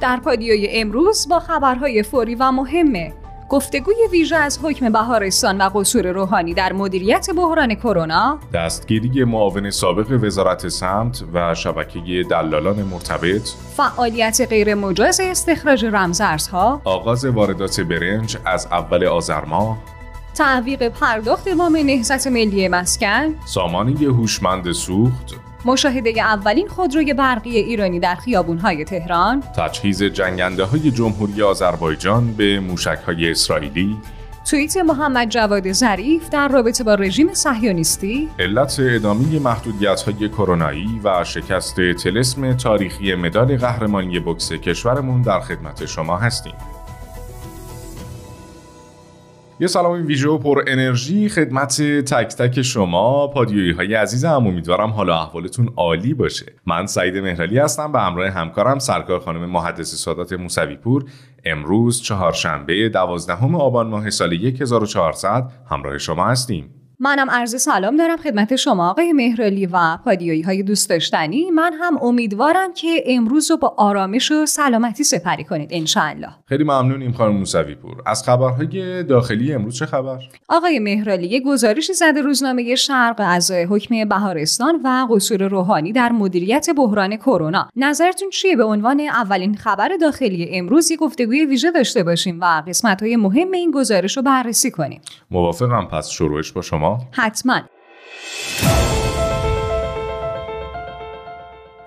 در پادیوی امروز با خبرهای فوری و مهمه گفتگوی ویژه از حکم بهارستان و قصور روحانی در مدیریت بحران کرونا دستگیری معاون سابق وزارت سمت و شبکه دلالان مرتبط فعالیت غیر مجاز استخراج رمزارزها آغاز واردات برنج از اول آذر ماه تعویق پرداخت وام نهضت ملی مسکن. سامانه هوشمند سوخت. مشاهده اولین خودروی برقی ایرانی در خیابونهای تهران. تجهیز جنگنده های جمهوری آذربایجان به موشک های اسرائیلی. توییت محمد جواد ظریف در رابطه با رژیم صهیونیستی. علت ادامه محدودیت های کرونایی و شکست تلسم تاریخی مدال قهرمانی بکس کشورمون در خدمت شما هستیم. یه سلام ویژه پر انرژی خدمت تک تک شما پادیویی های عزیزم. امیدوارم حالا احوالتون عالی باشه. من سعید مهرالی هستم. به همراه همکارم سرکار خانم محدث سادات موسوی پور امروز چهارشنبه دوازدهم آبان ماه سال 1400 همراه شما هستیم. منم عرض سلام دارم خدمت شما آقای مهرالی و پادیویی های دوست داشتنی. من هم امیدوارم که امروز رو با آرامش و سلامتی سپری کنید انشاءالله. خیلی ممنونیم خانم موسوی پور از خبرهای داخلی امروز چه خبر؟ آقای مهرالی یه گزارشی زده روزنامه شرق از حکم بهارستان و قصور روحانی در مدیریت بحران کرونا. نظرتون چیه؟ به عنوان اولین خبر داخلی امروز یه گفتگوی ویژه داشته باشیم و قسمت های مهم این گزارش رو بررسی کنیم. موافقم پس شروعش با شما حتما.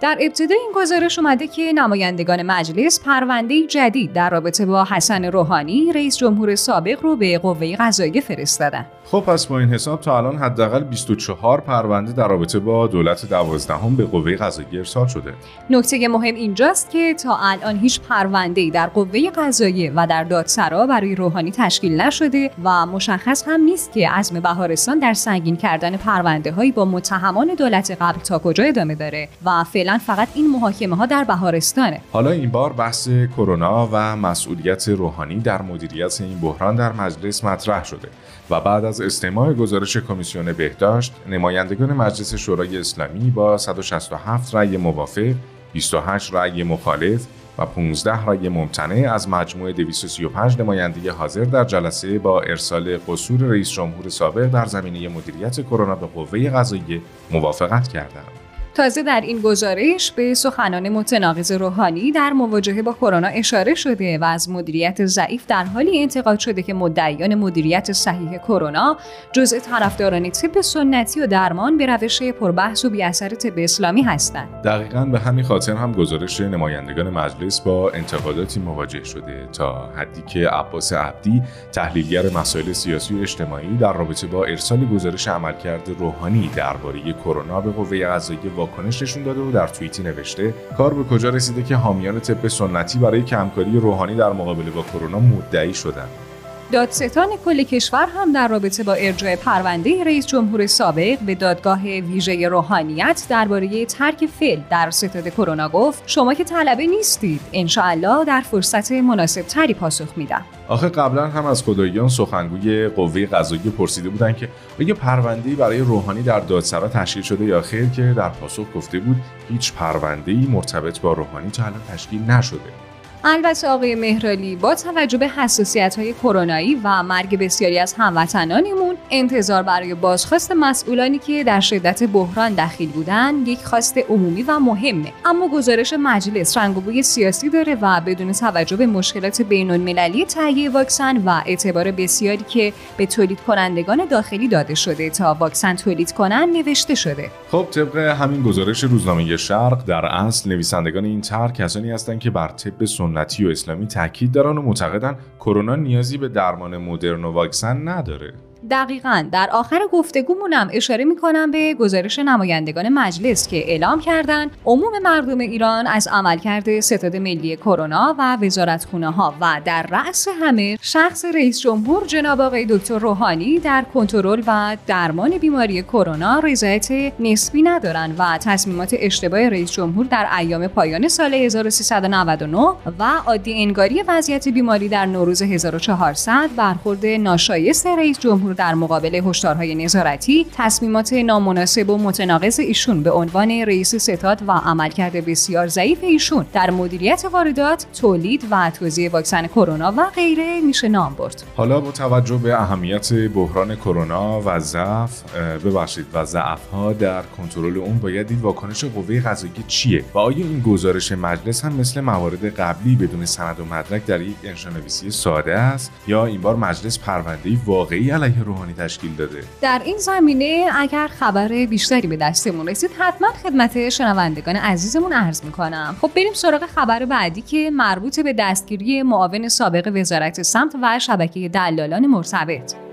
در ابتدای این گزارش اومده که نمایندگان مجلس پرونده جدید در رابطه با حسن روحانی رئیس جمهور سابق رو به قوه قضاییه فرستادن. خب پس با این حساب تا الان حداقل 24 پرونده در رابطه با دولت دوازدهم به قوه قضاییه ارسال شده. نکته مهم اینجاست که تا الان هیچ پرونده‌ای در قوه قضاییه و در دادسرا برای روحانی تشکیل نشده و مشخص هم نیست که عزم بهارستان در سنگین کردن پرونده هایی با متهمان دولت قبل تا کجا ادامه داره و فعلا فقط این محاکمه ها در بهارستانه. حالا این بار بحث کرونا و مسئولیت روحانی در مدیریت این بحران در مجلس مطرح شده و بعد از استماع گزارش کمیسیون بهداشت نمایندگان مجلس شورای اسلامی با 167 رأی موافق 28 رأی مخالف و 15 رأی ممتنع از مجموع 235 نماینده حاضر در جلسه با ارسال قصور رئیس جمهور سابق در زمینه مدیریت کرونا به قوه قضاییه موافقت کردند. تازه در این گزارش به سخنان متناقض روحانی در مواجهه با کرونا اشاره شده و از مدیریت ضعیف در حالی انتقاد شده که مدعیان مدیریت صحیح کرونا جزء طرفداران طب سنتی و درمان به روش پربحث و بیاثر طب اسلامی هستند. دقیقا به همین خاطر هم گزارش نمایندگان مجلس با انتقاداتی مواجه شده تا حدی که عباس عبدی تحلیلگر مسائل سیاسی و اجتماعی در رابطه با ارسال گزارش عملکرد روحانی درباره کرونا به قوه قضاییه واکنش نشون داده و در توییتی نوشته کار به کجا رسیده که حامیان طب سنتی برای کمکاری روحانی در مقابله با کرونا مدعی شدند دادستان کل کشور هم در رابطه با ارجاع پرونده رئیس جمهور سابق به دادگاه ویژه روحانیت درباره ترک فعل در ستاد کرونا گفت شما که طلبه نیستید انشاءالله در فرصت مناسب تری پاسخ میدم. آخه قبلا هم از خداییان سخنگوی قوه قضاییه پرسیده بودند که آیا پرونده‌ای برای روحانی در دادسرا تشکیل شده یا خیر که در پاسخ گفته بود هیچ پرونده‌ای مرتبط با روحانی تا الان تشکیل نشده. البته آقای مهرالی با توجه به حساسیت های کرونایی و مرگ بسیاری از هموطنانمون انتظار برای بازخواست مسئولانی که در شدت بحران دخیل بودن یک خواست عمومی و مهمه. اما گزارش مجلس رنگ و بوی سیاسی داره و بدون توجه به مشکلات بین المللی تهیه واکسن و اعتبار بسیاری که به تولید کنندگان داخلی داده شده تا واکسن تولید کنن نوشته شده. خب طبق همین گزارش روزنامه شرق در اصل نویسندگان این طرح کسانی هستند که بر طب سنتی و اسلامی تاکید دارن و معتقدن کرونا نیازی به درمان مدرن و واکسن نداره. دقیقا. در آخر گفتگومونم اشاره می‌کنم به گزارش نمایندگان مجلس که اعلام کردند عموم مردم ایران از عملکرد ستاد ملی کرونا و وزارتخونه ها و در رأس همه شخص رئیس جمهور جناب آقای دکتر روحانی در کنترل و درمان بیماری کرونا رضایت نسبی ندارند و تصمیمات اشتباه رئیس جمهور در ایام پایان سال 1399 و عادی انگاری وضعیت بیماری در نوروز 1400 برخورد ناشایست رئیس جمهور امر در مقابل هشدارهای نظارتی تصمیمات نامناسب و متناقض ایشون به عنوان رئیس ستاد و عملکرد بسیار ضعیف ایشون در مدیریت واردات تولید و توزیع واکسن کرونا و غیره میشه نام برد. حالا با توجه به اهمیت بحران کرونا و ضعف ببخشید و ضعف ها در کنترل اون باید دید واکنش قوه قضاییه چیه؟ و آیا این گزارش مجلس هم مثل موارد قبلی بدون سند و مدرک در یک انشانویسی ساده است؟ یا این بار مجلس پرونده واقعی علیه روحانی تشکیل داده. در این زمینه اگر خبر بیشتری به دستمون رسید حتما خدمت شنوندگان عزیزمون عرض می‌کنم. خب بریم سراغ خبر بعدی که مربوط به دستگیری معاون سابق وزارت سمت و شبکه دلالان مرتبط.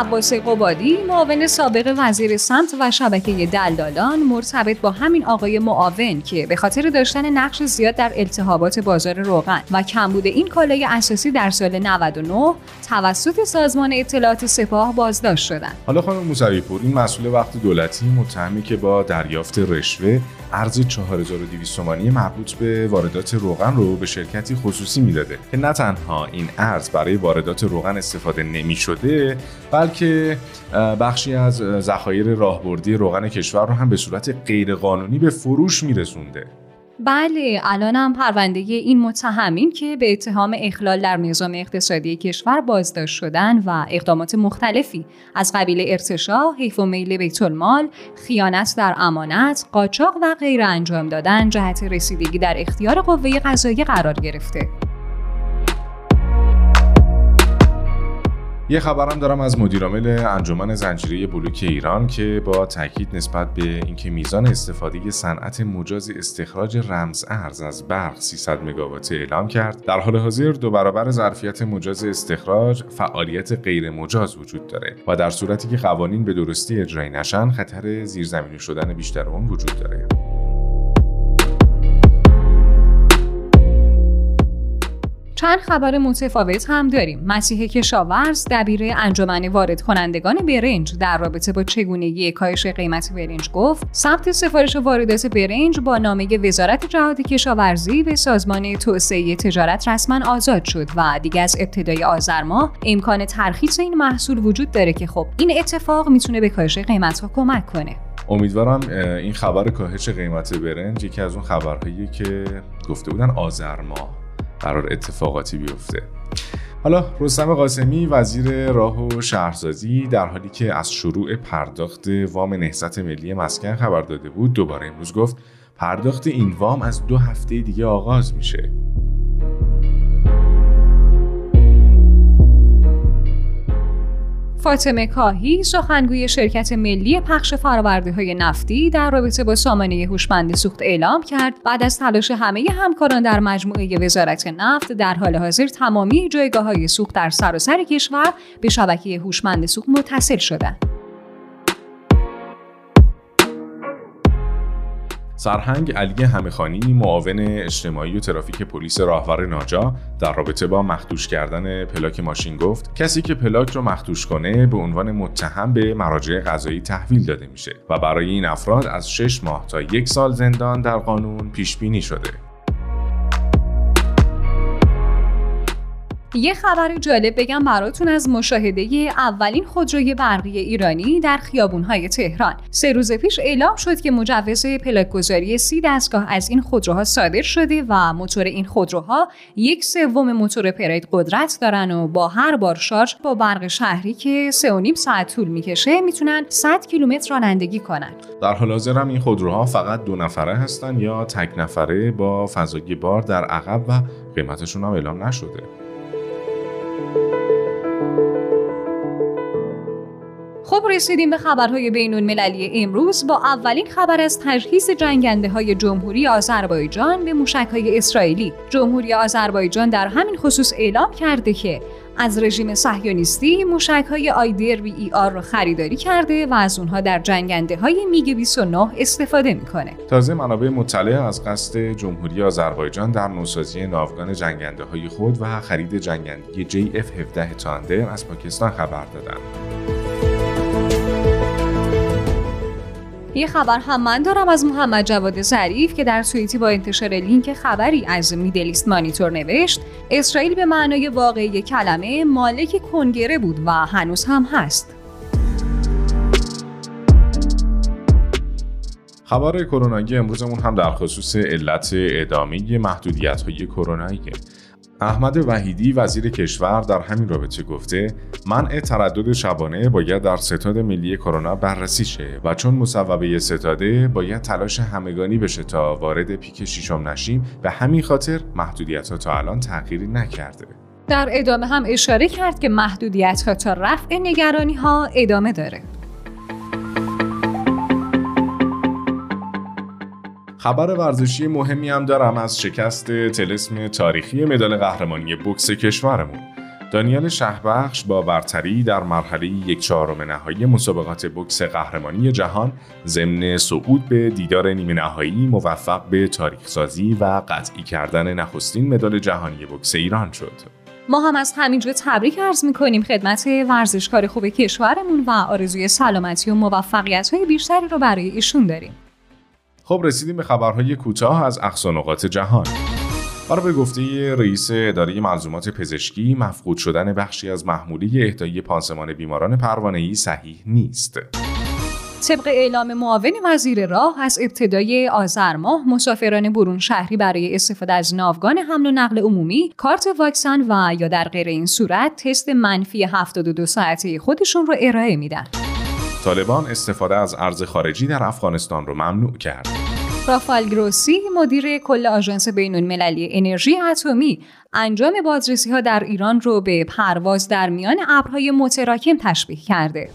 عباس قبادی معاون سابق وزیر سمت و شبکه دلالان مرتبط با همین آقای معاون که به خاطر داشتن نقش زیاد در التهابات بازار روغن و کمبود این کالای اساسی در سال 99 توسط سازمان اطلاعات سپاه بازداشت شدند. حالا خانم موسوی پور این مسئول وقت دولتی متهمی که با دریافت رشوه ارز 4200 تومانی مربوط به واردات روغن رو به شرکتی خصوصی می‌داده که نه تنها این ارز برای واردات روغن استفاده نمی شده بلکه بخشی از ذخایر راهبردی روغن کشور رو هم به صورت غیرقانونی به فروش میرسونده. بله الان هم پرونده این متهمین که به اتهام اخلال در نظام اقتصادی کشور بازداشت شدن و اقدامات مختلفی از قبیل ارتشا، حیف و میل بیت المال، خیانت در امانت، قاچاق و غیر انجام دادن جهت رسیدگی در اختیار قوه قضاییه قرار گرفته. یه خبرم دارم از مدیرعامل انجمن زنجیره بلوک ایران که با تاکید نسبت به اینکه میزان استفاده صنعت مجاز استخراج رمز ارز از برق 300 مگاوات اعلام کرد. در حال حاضر دو برابر ظرفیت مجاز استخراج فعالیت غیر مجاز وجود داره و در صورتی که قوانین به درستی اجرایی نشن خطر زیرزمینی شدن بیشتر اون وجود داره. چند خبر متفاوت هم داریم. مسیح کشاورز دبیر انجمن وارد کنندگان برنج در رابطه با چگونگی کاهش قیمت برنج گفت ثبت سفارش واردات برنج با نامه وزارت جهاد کشاورزی به سازمان توسعه تجارت رسما آزاد شد و دیگه از ابتدای آذر ماه امکان ترخیص این محصول وجود داره که خب این اتفاق می‌تونه به کاهش قیمت ها کمک کنه. امیدوارم این خبر کاهش قیمت برنج یکی از اون خبرهایی که گفته بودن آذر ماه قرار اتفاقاتی بیفته. حالا رستم قاسمی وزیر راه و شهرسازی در حالی که از شروع پرداخت وام نهضت ملی مسکن خبر داده بود دوباره امروز گفت پرداخت این وام از دو هفته دیگه آغاز میشه. فاطمه کاهی سخنگوی شرکت ملی پخش فرآورده های نفتی در رابطه با سامانه هوشمند سوخت اعلام کرد بعد از تلاش همه همکاران در مجموعه وزارت نفت در حال حاضر تمامی جایگاه های سوخت در سراسر کشور به شبکه هوشمند سوخت متصل شدند. سرهنگ علی همخانی معاون اجتماعی و ترافیک پلیس راهور ناجا در رابطه با مخدوش کردن پلاک ماشین گفت کسی که پلاک رو مخدوش کنه به عنوان متهم به مراجع قضایی تحویل داده میشه و برای این افراد از 6 ماه تا یک سال زندان در قانون پیش بینی شده. یه خبر جالب بگم براتون از مشاهده اولین خودروی برقی ایرانی در خیابونهای تهران. سه روز پیش اعلام شد که مجوز پلاکگذاری سی دستگاه از این خودروها صادر شده و موتور این خودروها یک سوم موتور پرید قدرت دارن و با هر بار شارژ با برق شهری که سه و نیم ساعت طول می‌کشه می‌تونن 100 کیلومتر رانندگی کنن. در حال حاضر هم این خودروها فقط دو نفره هستن یا تک نفره با فضای بار در عقب و قیمتشون هم اعلام نشده. رسیدیم به خبرهای بین المللی امروز با اولین خبر از تجهیز جنگنده های جمهوری آذربایجان به موشک های اسرائیلی. جمهوری آذربایجان در همین خصوص اعلام کرده که از رژیم صهیونیستی موشک های آیدر وی ای آر را خریداری کرده و از اونها در جنگنده های میگ 29 استفاده می‌کنه. تازه منابع مطلع از قصد جمهوری آذربایجان در نوسازی ناوگان جنگنده های خود و خرید جنگنده JF-17 تاندر از پاکستان خبر دادند. یه خبر هم من دارم از محمد جواد ظریف که در توییتی با انتشار لینک خبری از میدلیست مانیتور نوشت اسرائیل به معنای واقعی کلمه مالک کنگره بود و هنوز هم هست. خبر کرونایی امروزمون هم در خصوص علت ادامه محدودیت های کرونایی. احمد وحیدی وزیر کشور در همین رابطه گفته منع تردد شبانه باید در ستاد ملی کرونا بررسی شه و چون مصوبه ستاده باید تلاش همگانی بشه تا وارد پیک شیشم نشیم. به همین خاطر محدودیت ها تا الان تغییری نکرده. در ادامه هم اشاره کرد که محدودیت ها تا رفع نگرانی ها ادامه داره. خبر ورزشی مهمی هم دارم از شکست تلسم تاریخی مدال قهرمانی بوکس کشورمون. دانیال شهبخش با برتری در مرحله یک چهارم نهایی مسابقات بوکس قهرمانی جهان ضمن صعود به دیدار نیمه نهایی موفق به تاریخ سازی و قطعی کردن نخستین مدال جهانی بوکس ایران شد. ما هم از همینجا تبریک عرض می‌کنیم خدمت ورزشکار خوب کشورمون و آرزوی سلامتی و موفقیت های بیشتری رو برای ایشون داریم. خب رسیدیم به خبرهای کوتاه از اقصانقات جهان برای به گفته رئیس اداره منظومات پزشکی مفقود شدن بخشی از محموله اهدایی پانسمان بیماران پروانه‌ای صحیح نیست. طبق اعلام معاون وزیر راه از ابتدای آذر ماه مسافران برون شهری برای استفاده از ناوگان حمل و نقل عمومی کارت واکسن و یا در غیر این صورت تست منفی 72 ساعته خودشون رو ارائه میدن. طالبان استفاده از ارز خارجی در افغانستان رو ممنوع کرد. رافائل گروسی مدیر کل آژانس بین المللی انرژی اتمی انجام بازرسی ها در ایران رو به پرواز در میان ابرهای متراکم تشبیه کرده.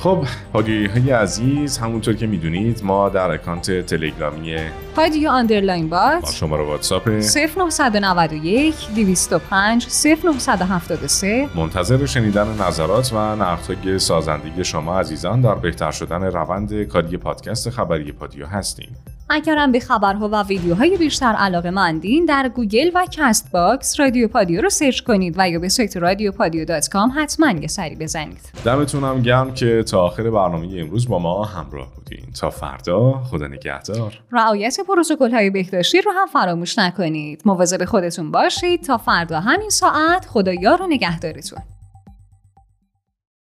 خب پادیویی های عزیز همونطور که می‌دونید ما در account تلگرامی پادیو underline bot با شماره واتساپ 0991 205 0973 منتظر شنیدن نظرات و نقدهای سازندگی شما عزیزان در بهتر شدن روند کاری پادکست خبری پادیو هستیم. اگرم به خبرها و ویدیوهای بیشتر علاقه مندین در گوگل و کست باکس رادیو پادیو رو search کنید و یا به سایت رادیو پادیو dot com حتما یه سری بزنید. دمتونم گرم که تا آخر برنامه امروز با ما همراه بودین. تا فردا خدا نگهدار. رعایت پروتکل های بهداشتی رو هم فراموش نکنید. مواظب خودتون باشید. تا فردا همین ساعت خدایا رو نگهدارتون.